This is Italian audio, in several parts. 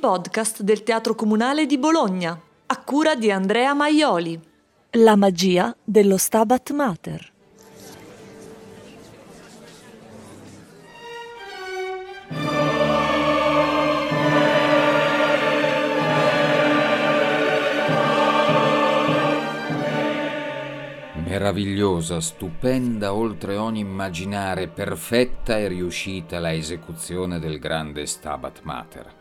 podcast del Teatro Comunale di Bologna, a cura di Andrea Maioli. La magia dello Stabat Mater. Meravigliosa, stupenda oltre ogni immaginare, perfetta e riuscita la esecuzione del grande Stabat Mater.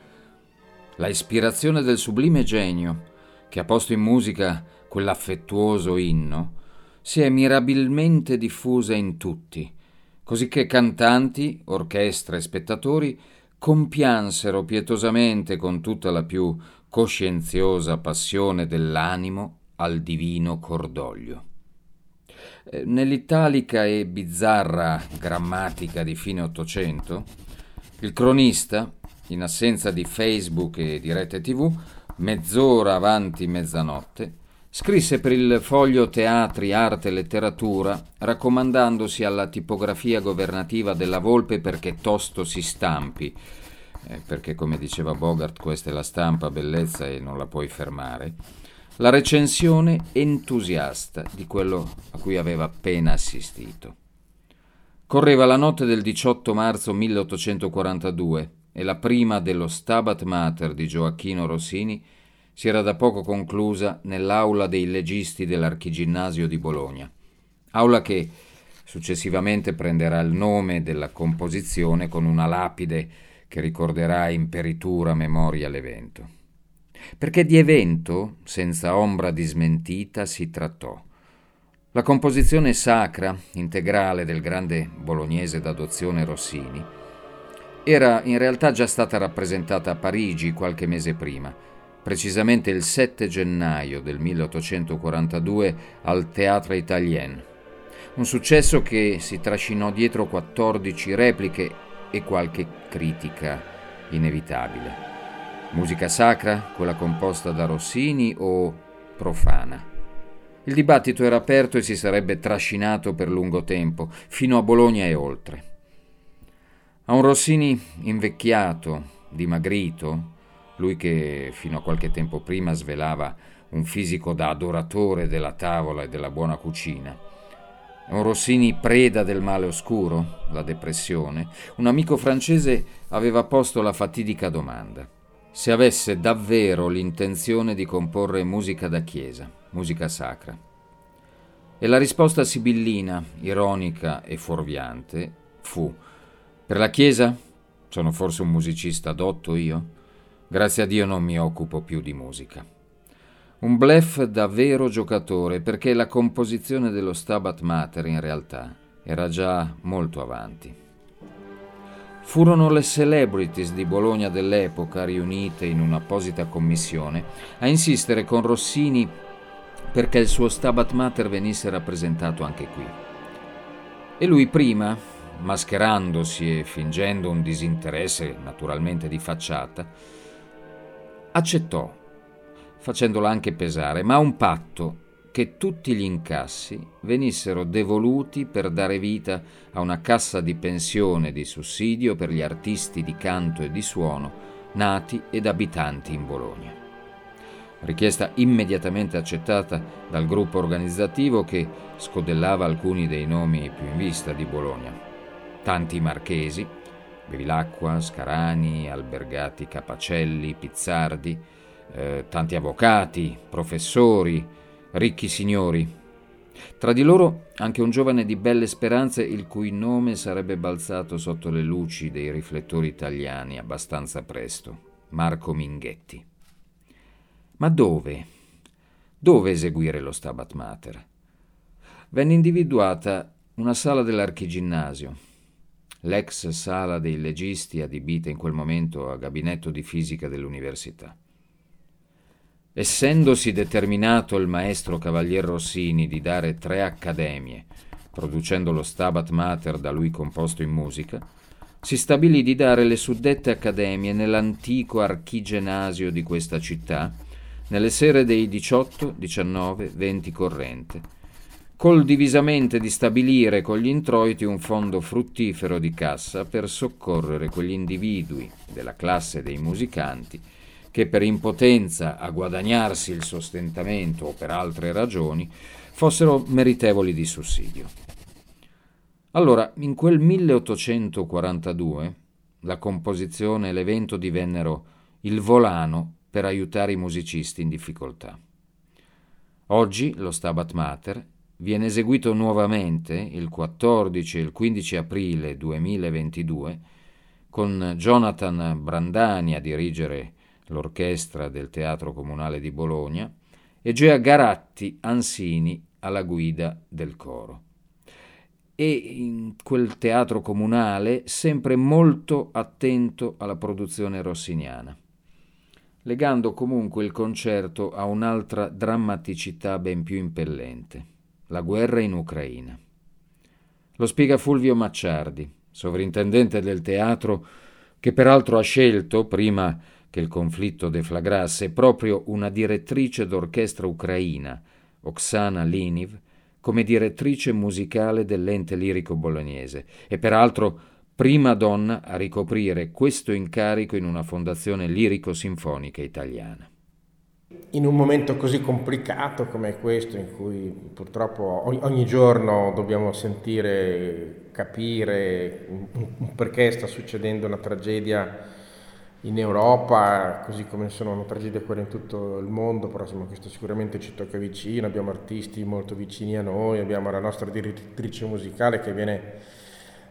La ispirazione del sublime genio, che ha posto in musica quell'affettuoso inno, si è mirabilmente diffusa in tutti, cosicché cantanti, orchestra e spettatori compiansero pietosamente con tutta la più coscienziosa passione dell'animo al divino cordoglio. Eh, nell'italica e bizzarra grammatica di fine Ottocento, il cronista, in assenza di Facebook e di rete TV, mezz'ora avanti mezzanotte, scrisse per il foglio Teatri, Arte e Letteratura, raccomandandosi alla tipografia governativa della Volpe perché tosto si stampi, eh, perché come diceva Bogart questa è la stampa, bellezza e non la puoi fermare, la recensione entusiasta di quello a cui aveva appena assistito. Correva la notte del 18 marzo 1842 e la prima dello Stabat Mater di Gioacchino Rossini si era da poco conclusa nell'aula dei legisti dell'Archiginnasio di Bologna, aula che successivamente prenderà il nome della composizione con una lapide che ricorderà in peritura memoria l'evento perché di evento, senza ombra di smentita, si trattò. La composizione sacra, integrale del grande bolognese d'adozione Rossini, era in realtà già stata rappresentata a Parigi qualche mese prima, precisamente il 7 gennaio del 1842 al Théâtre Italien. Un successo che si trascinò dietro 14 repliche e qualche critica inevitabile. Musica sacra, quella composta da Rossini o profana? Il dibattito era aperto e si sarebbe trascinato per lungo tempo, fino a Bologna e oltre. A un Rossini invecchiato, dimagrito, lui che fino a qualche tempo prima svelava un fisico da adoratore della tavola e della buona cucina, a un Rossini preda del male oscuro, la depressione, un amico francese aveva posto la fatidica domanda. Se avesse davvero l'intenzione di comporre musica da chiesa, musica sacra. E la risposta sibillina, ironica e fuorviante, fu Per la chiesa? Sono forse un musicista dotto io? Grazie a Dio non mi occupo più di musica. Un blef da vero giocatore, perché la composizione dello Stabat Mater in realtà era già molto avanti. Furono le celebrities di Bologna dell'epoca, riunite in un'apposita commissione, a insistere con Rossini perché il suo Stabat Mater venisse rappresentato anche qui. E lui prima, mascherandosi e fingendo un disinteresse naturalmente di facciata, accettò, facendola anche pesare, ma un patto che tutti gli incassi venissero devoluti per dare vita a una cassa di pensione di sussidio per gli artisti di canto e di suono nati ed abitanti in Bologna. Richiesta immediatamente accettata dal gruppo organizzativo che scodellava alcuni dei nomi più in vista di Bologna. Tanti marchesi, Bevilacqua, Scarani, Albergati Capacelli, Pizzardi, eh, tanti avvocati, professori, ricchi signori. Tra di loro anche un giovane di belle speranze il cui nome sarebbe balzato sotto le luci dei riflettori italiani abbastanza presto, Marco Minghetti. Ma dove? Dove eseguire lo Stabat Mater? Venne individuata una sala dell'archiginnasio, l'ex sala dei legisti adibita in quel momento a gabinetto di fisica dell'università. Essendosi determinato il maestro Cavalier Rossini di dare tre accademie, producendo lo Stabat Mater da lui composto in musica, si stabilì di dare le suddette accademie nell'antico archigenasio di questa città, nelle sere dei 18, 19, 20 corrente, col divisamente di stabilire con gli introiti un fondo fruttifero di cassa per soccorrere quegli individui della classe dei musicanti che per impotenza a guadagnarsi il sostentamento o per altre ragioni fossero meritevoli di sussidio. Allora, in quel 1842, la composizione e l'evento divennero il volano per aiutare i musicisti in difficoltà. Oggi lo Stabat Mater viene eseguito nuovamente il 14 e il 15 aprile 2022 con Jonathan Brandani a dirigere l'orchestra del Teatro Comunale di Bologna e Gea Garatti Ansini alla guida del coro. E in quel teatro comunale sempre molto attento alla produzione rossiniana, legando comunque il concerto a un'altra drammaticità ben più impellente, la guerra in Ucraina. Lo spiega Fulvio Macciardi, sovrintendente del teatro, che peraltro ha scelto, prima che il conflitto deflagrasse, proprio una direttrice d'orchestra ucraina, Oksana Liniv, come direttrice musicale dell'ente lirico bolognese e peraltro prima donna a ricoprire questo incarico in una fondazione lirico-sinfonica italiana. In un momento così complicato come questo, in cui purtroppo ogni giorno dobbiamo sentire, capire perché sta succedendo una tragedia in Europa, così come sono una tragedia quella in tutto il mondo, però insomma questo sicuramente ci tocca vicino, abbiamo artisti molto vicini a noi, abbiamo la nostra direttrice musicale che viene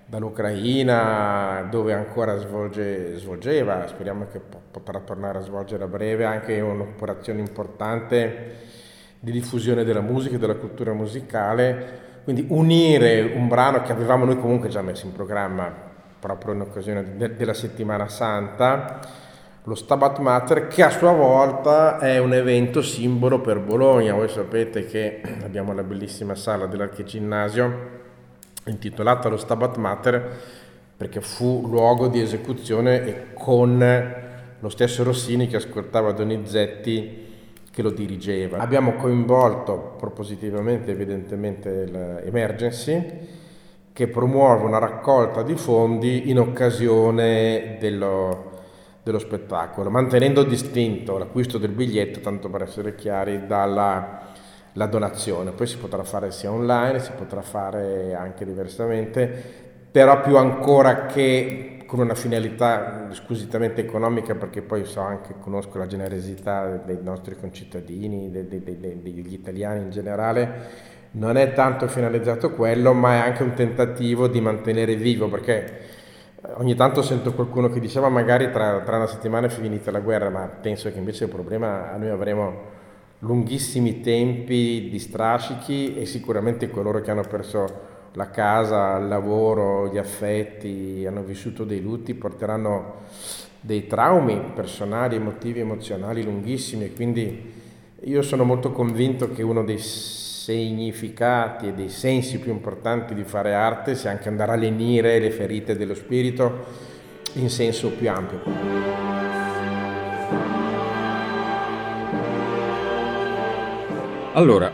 dall'Ucraina dove ancora svolge, svolgeva, speriamo che potrà tornare a svolgere a breve anche un'operazione importante di diffusione della musica e della cultura musicale, quindi unire un brano che avevamo noi comunque già messo in programma proprio in occasione de- della settimana santa, lo Stabat Mater, che a sua volta è un evento simbolo per Bologna. Voi sapete che abbiamo la bellissima sala dell'Archiginnasio intitolata lo Stabat Mater perché fu luogo di esecuzione e con lo stesso Rossini che ascoltava Donizetti che lo dirigeva. Abbiamo coinvolto propositivamente evidentemente l'Emergency che promuove una raccolta di fondi in occasione dello, dello spettacolo, mantenendo distinto l'acquisto del biglietto, tanto per essere chiari, dalla la donazione. Poi si potrà fare sia online, si potrà fare anche diversamente, però più ancora che con una finalità squisitamente economica, perché poi so anche, conosco la generosità dei nostri concittadini, dei, dei, dei, degli italiani in generale, non è tanto finalizzato quello, ma è anche un tentativo di mantenere vivo, perché eh, ogni tanto sento qualcuno che diceva magari tra, tra una settimana è finita la guerra, ma penso che invece il problema noi avremo lunghissimi tempi di strascichi e sicuramente coloro che hanno perso la casa, il lavoro, gli affetti, hanno vissuto dei lutti, porteranno dei traumi personali, emotivi, emozionali lunghissimi e quindi io sono molto convinto che uno dei significati e dei sensi più importanti di fare arte sia anche andare a lenire le ferite dello spirito in senso più ampio. Allora,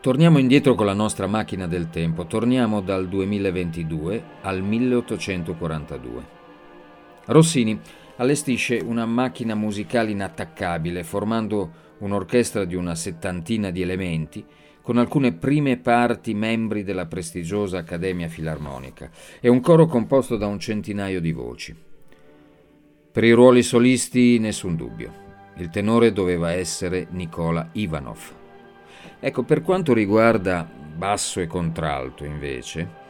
torniamo indietro con la nostra macchina del tempo, torniamo dal 2022 al 1842. Rossini allestisce una macchina musicale inattaccabile, formando un'orchestra di una settantina di elementi con alcune prime parti membri della prestigiosa Accademia Filarmonica e un coro composto da un centinaio di voci. Per i ruoli solisti nessun dubbio. Il tenore doveva essere Nicola Ivanov. Ecco, per quanto riguarda basso e contralto, invece,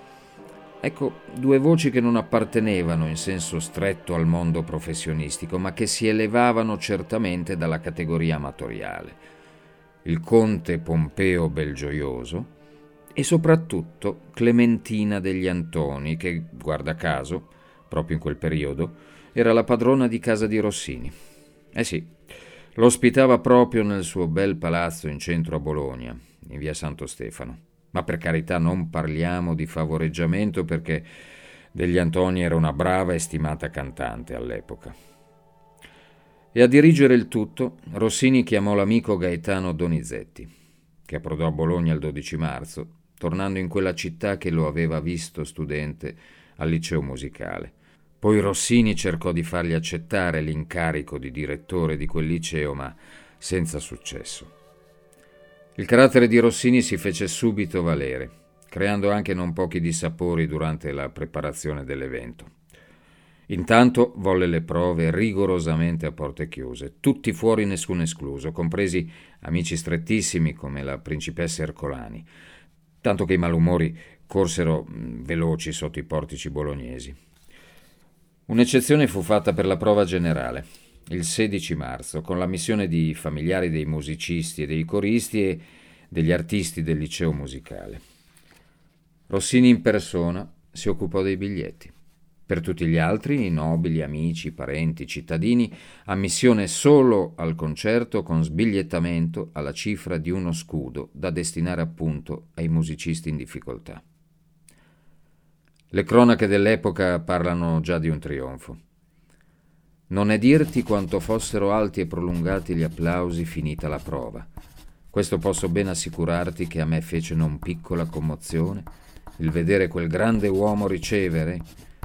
ecco due voci che non appartenevano in senso stretto al mondo professionistico, ma che si elevavano certamente dalla categoria amatoriale il conte Pompeo Belgioioso e soprattutto Clementina degli Antoni, che, guarda caso, proprio in quel periodo, era la padrona di casa di Rossini. Eh sì, lo ospitava proprio nel suo bel palazzo in centro a Bologna, in via Santo Stefano. Ma per carità non parliamo di favoreggiamento perché degli Antoni era una brava e stimata cantante all'epoca. E a dirigere il tutto Rossini chiamò l'amico Gaetano Donizetti, che approdò a Bologna il 12 marzo, tornando in quella città che lo aveva visto studente al liceo musicale. Poi Rossini cercò di fargli accettare l'incarico di direttore di quel liceo, ma senza successo. Il carattere di Rossini si fece subito valere, creando anche non pochi dissapori durante la preparazione dell'evento. Intanto volle le prove rigorosamente a porte chiuse, tutti fuori nessuno escluso, compresi amici strettissimi come la principessa Ercolani, tanto che i malumori corsero veloci sotto i portici bolognesi. Un'eccezione fu fatta per la prova generale, il 16 marzo, con la missione di familiari dei musicisti e dei coristi e degli artisti del liceo musicale. Rossini in persona si occupò dei biglietti. Per tutti gli altri, i nobili, amici, parenti, cittadini, ammissione solo al concerto con sbigliettamento alla cifra di uno scudo da destinare appunto ai musicisti in difficoltà. Le cronache dell'epoca parlano già di un trionfo. Non è dirti quanto fossero alti e prolungati gli applausi finita la prova. Questo posso ben assicurarti che a me fece non piccola commozione il vedere quel grande uomo ricevere,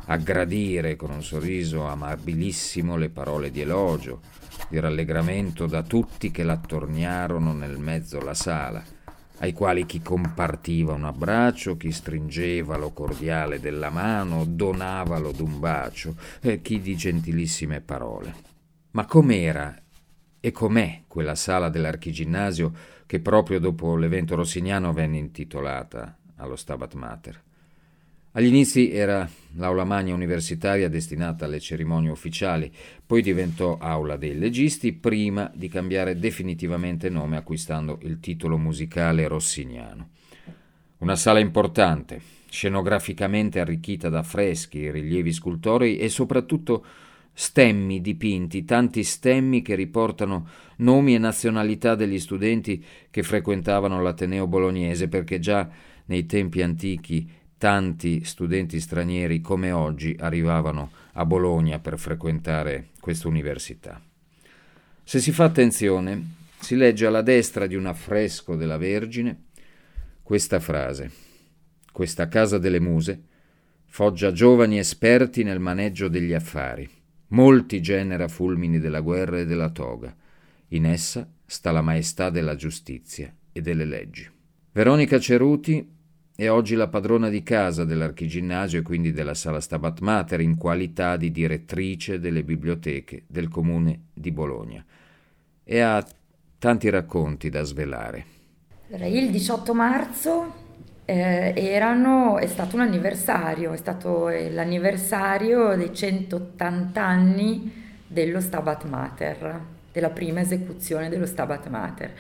aggradire con un sorriso amabilissimo le parole di elogio, di rallegramento da tutti che l'attorniarono nel mezzo alla sala ai quali chi compartiva un abbraccio, chi stringeva lo cordiale della mano, donavalo d'un bacio, e chi di gentilissime parole. Ma com'era e com'è quella sala dell'archiginnasio che proprio dopo l'evento rossiniano venne intitolata allo Stabat Mater? Agli inizi era l'aula magna universitaria destinata alle cerimonie ufficiali, poi diventò aula dei legisti prima di cambiare definitivamente nome acquistando il titolo musicale rossiniano. Una sala importante, scenograficamente arricchita da freschi, rilievi scultorei e soprattutto stemmi dipinti, tanti stemmi che riportano nomi e nazionalità degli studenti che frequentavano l'Ateneo bolognese, perché già nei tempi antichi tanti studenti stranieri come oggi arrivavano a Bologna per frequentare questa università. Se si fa attenzione, si legge alla destra di un affresco della Vergine questa frase: Questa casa delle muse foggia giovani esperti nel maneggio degli affari. Molti genera fulmini della guerra e della toga. In essa sta la maestà della giustizia e delle leggi. Veronica Ceruti è oggi la padrona di casa dell'Archiginnasio e quindi della Sala Stabat Mater in qualità di direttrice delle biblioteche del comune di Bologna e ha tanti racconti da svelare. Il 18 marzo eh, erano, è stato un anniversario, è stato l'anniversario dei 180 anni dello Stabat Mater, della prima esecuzione dello Stabat Mater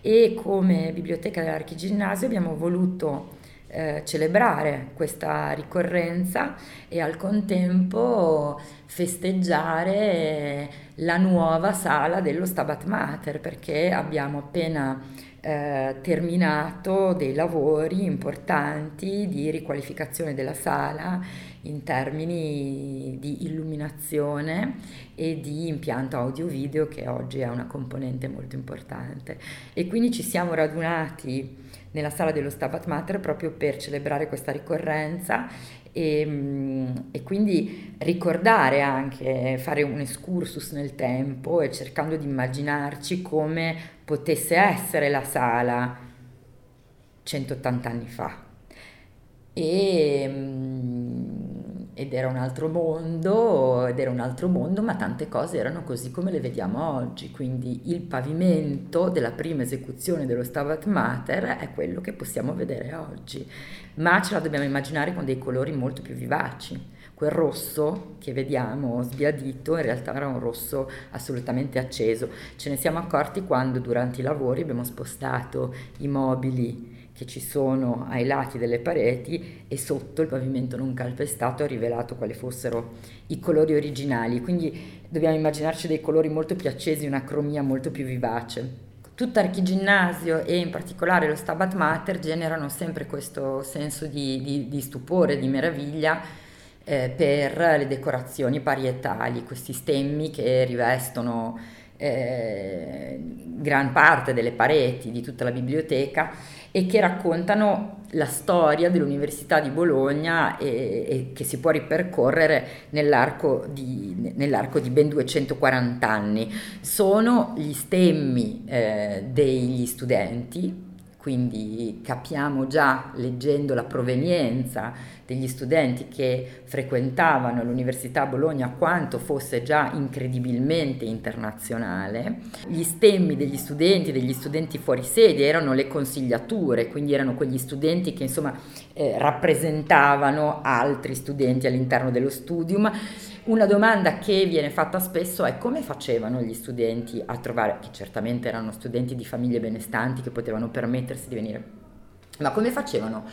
e come biblioteca dell'Archiginnasio abbiamo voluto eh, celebrare questa ricorrenza e al contempo festeggiare la nuova sala dello Stabat Mater perché abbiamo appena eh, terminato dei lavori importanti di riqualificazione della sala in termini di illuminazione e di impianto audio-video che oggi è una componente molto importante. E quindi ci siamo radunati nella sala dello Stabat Mater proprio per celebrare questa ricorrenza e, mm, e, quindi ricordare anche, fare un excursus nel tempo e cercando di immaginarci come potesse essere la sala 180 anni fa. E, mm, ed era un altro mondo, ed era un altro mondo, ma tante cose erano così come le vediamo oggi, quindi il pavimento della prima esecuzione dello Stabat Mater è quello che possiamo vedere oggi, ma ce la dobbiamo immaginare con dei colori molto più vivaci. Quel rosso che vediamo sbiadito in realtà era un rosso assolutamente acceso. Ce ne siamo accorti quando durante i lavori abbiamo spostato i mobili che ci sono ai lati delle pareti e sotto il pavimento non calpestato ha rivelato quali fossero i colori originali, quindi dobbiamo immaginarci dei colori molto più accesi, una cromia molto più vivace. Tutto Archiginnasio e in particolare lo Stabat Mater generano sempre questo senso di, di, di stupore, di meraviglia eh, per le decorazioni parietali, questi stemmi che rivestono eh, gran parte delle pareti di tutta la biblioteca e che raccontano la storia dell'Università di Bologna e, e che si può ripercorrere nell'arco di, nell'arco di, ben 240 anni. Sono gli stemmi eh, degli studenti quindi capiamo già leggendo la provenienza degli studenti che frequentavano l'Università Bologna quanto fosse già incredibilmente internazionale. Gli stemmi degli studenti, degli studenti fuori sede erano le consigliature, quindi erano quegli studenti che insomma eh, rappresentavano altri studenti all'interno dello studium una domanda che viene fatta spesso è come facevano gli studenti a trovare, che certamente erano studenti di famiglie benestanti che potevano permettersi di venire, ma come facevano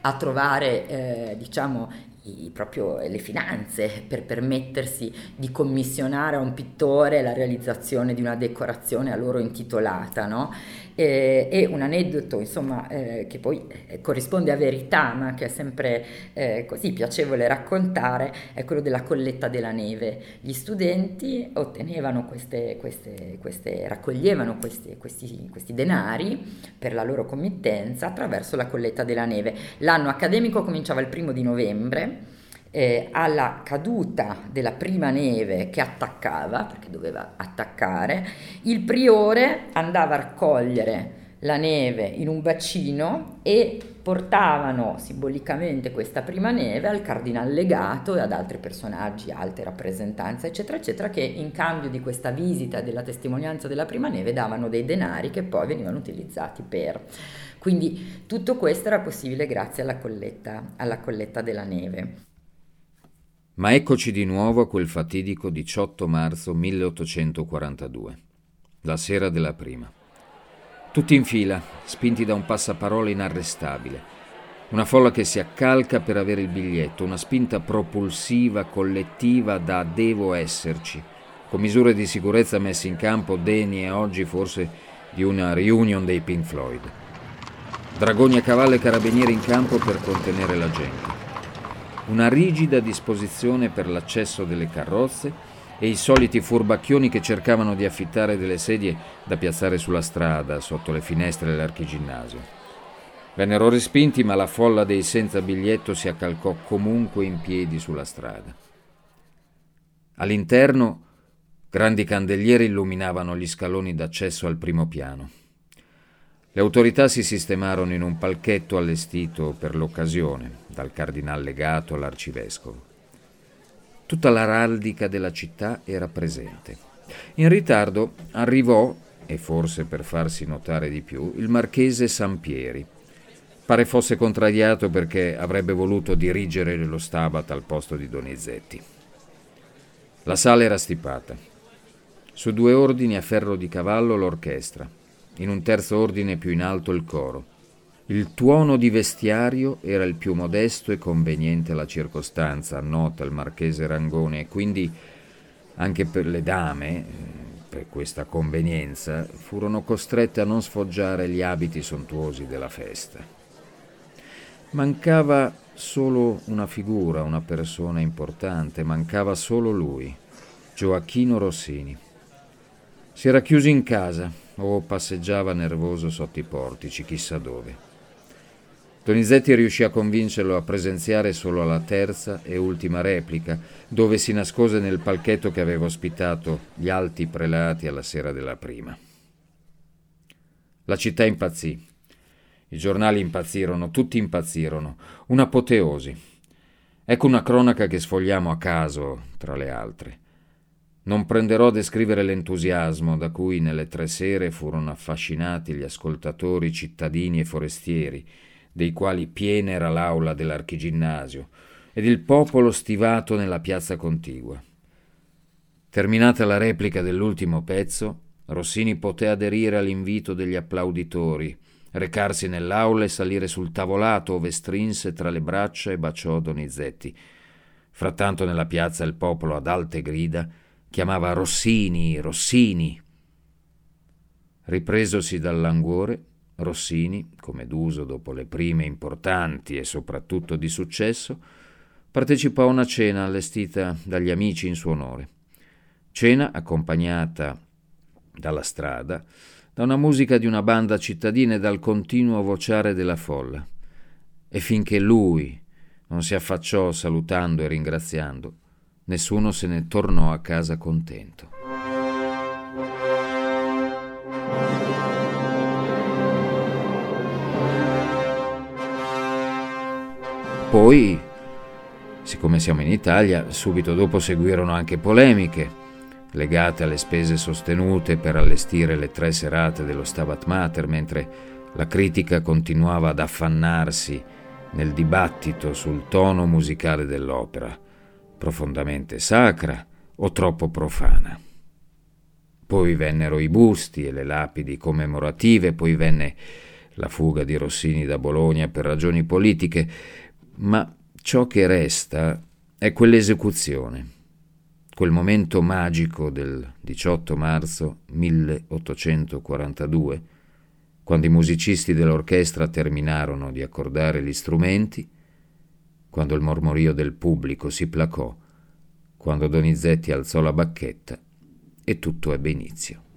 a trovare, eh, diciamo, i, proprio le finanze per permettersi di commissionare a un pittore la realizzazione di una decorazione a loro intitolata, no? E, e un aneddoto, insomma, eh, che poi eh, corrisponde a verità, ma che è sempre eh, così piacevole raccontare, è quello della colletta della neve. Gli studenti ottenevano queste, queste, queste raccoglievano questi, questi, questi denari per la loro committenza attraverso la colletta della neve. L'anno accademico cominciava il primo di novembre eh, alla caduta della prima neve che attaccava, perché doveva attaccare, il priore andava a raccogliere la neve in un bacino e portavano simbolicamente questa prima neve al cardinal legato e ad altri personaggi, alte rappresentanze, eccetera, eccetera, che in cambio di questa visita della testimonianza della prima neve davano dei denari che poi venivano utilizzati per... Quindi tutto questo era possibile grazie alla colletta, alla colletta della neve. Ma eccoci di nuovo a quel fatidico 18 marzo 1842, la sera della prima. Tutti in fila, spinti da un passaparola inarrestabile. Una folla che si accalca per avere il biglietto, una spinta propulsiva, collettiva da devo esserci, con misure di sicurezza messe in campo degne oggi forse di una reunion dei Pink Floyd. Dragoni a cavallo e carabinieri in campo per contenere la gente una rigida disposizione per l'accesso delle carrozze e i soliti furbacchioni che cercavano di affittare delle sedie da piazzare sulla strada, sotto le finestre dell'archiginnasio. Vennero respinti, ma la folla dei senza biglietto si accalcò comunque in piedi sulla strada. All'interno grandi candelieri illuminavano gli scaloni d'accesso al primo piano. Le autorità si sistemarono in un palchetto allestito per l'occasione, dal cardinal legato all'arcivescovo. Tutta l'araldica della città era presente. In ritardo arrivò, e forse per farsi notare di più, il marchese Sampieri. Pare fosse contrariato perché avrebbe voluto dirigere lo Stabat al posto di Donizetti. La sala era stipata. Su due ordini a ferro di cavallo l'orchestra in un terzo ordine più in alto il coro. Il tuono di vestiario era il più modesto e conveniente alla circostanza, nota il marchese Rangone, e quindi anche per le dame, per questa convenienza, furono costrette a non sfoggiare gli abiti sontuosi della festa. Mancava solo una figura, una persona importante, mancava solo lui, Gioacchino Rossini. Si era chiuso in casa o passeggiava nervoso sotto i portici, chissà dove. Donizetti riuscì a convincerlo a presenziare solo alla terza e ultima replica, dove si nascose nel palchetto che aveva ospitato gli alti prelati alla sera della prima. La città impazzì. I giornali impazzirono, tutti impazzirono. Un'apoteosi. Ecco una cronaca che sfogliamo a caso tra le altre. Non prenderò a descrivere l'entusiasmo da cui nelle tre sere furono affascinati gli ascoltatori cittadini e forestieri, dei quali piena era l'aula dell'archiginnasio, ed il popolo stivato nella piazza contigua. Terminata la replica dell'ultimo pezzo, Rossini poté aderire all'invito degli applauditori, recarsi nell'aula e salire sul tavolato ove strinse tra le braccia e baciò Donizetti. Frattanto nella piazza il popolo ad alte grida chiamava Rossini, Rossini. Ripresosi dal languore, Rossini, come d'uso dopo le prime importanti e soprattutto di successo, partecipò a una cena allestita dagli amici in suo onore. Cena accompagnata dalla strada, da una musica di una banda cittadina e dal continuo vociare della folla. E finché lui non si affacciò salutando e ringraziando, nessuno se ne tornò a casa contento. Poi, siccome siamo in Italia, subito dopo seguirono anche polemiche legate alle spese sostenute per allestire le tre serate dello Stabat Mater, mentre la critica continuava ad affannarsi nel dibattito sul tono musicale dell'opera, profondamente sacra o troppo profana. Poi vennero i busti e le lapidi commemorative, poi venne la fuga di Rossini da Bologna per ragioni politiche, ma ciò che resta è quell'esecuzione, quel momento magico del 18 marzo 1842, quando i musicisti dell'orchestra terminarono di accordare gli strumenti, quando il mormorio del pubblico si placò, quando Donizetti alzò la bacchetta e tutto ebbe inizio.